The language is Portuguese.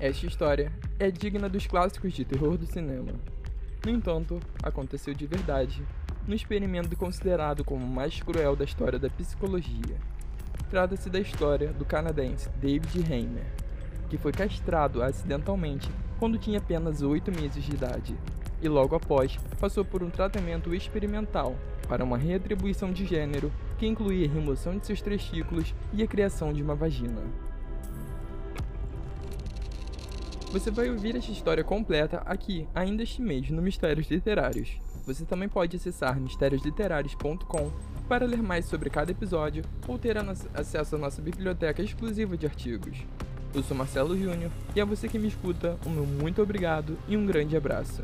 Esta história é digna dos clássicos de terror do cinema. No entanto, aconteceu de verdade, no experimento considerado como o mais cruel da história da psicologia. Trata-se da história do canadense David Heimer, que foi castrado acidentalmente quando tinha apenas 8 meses de idade, e logo após passou por um tratamento experimental para uma reatribuição de gênero que incluía a remoção de seus testículos e a criação de uma vagina. Você vai ouvir esta história completa aqui, ainda este mês, no Mistérios Literários. Você também pode acessar mistériosliterários.com para ler mais sobre cada episódio ou ter acesso à nossa biblioteca exclusiva de artigos. Eu sou Marcelo Júnior e a você que me escuta, o meu muito obrigado e um grande abraço.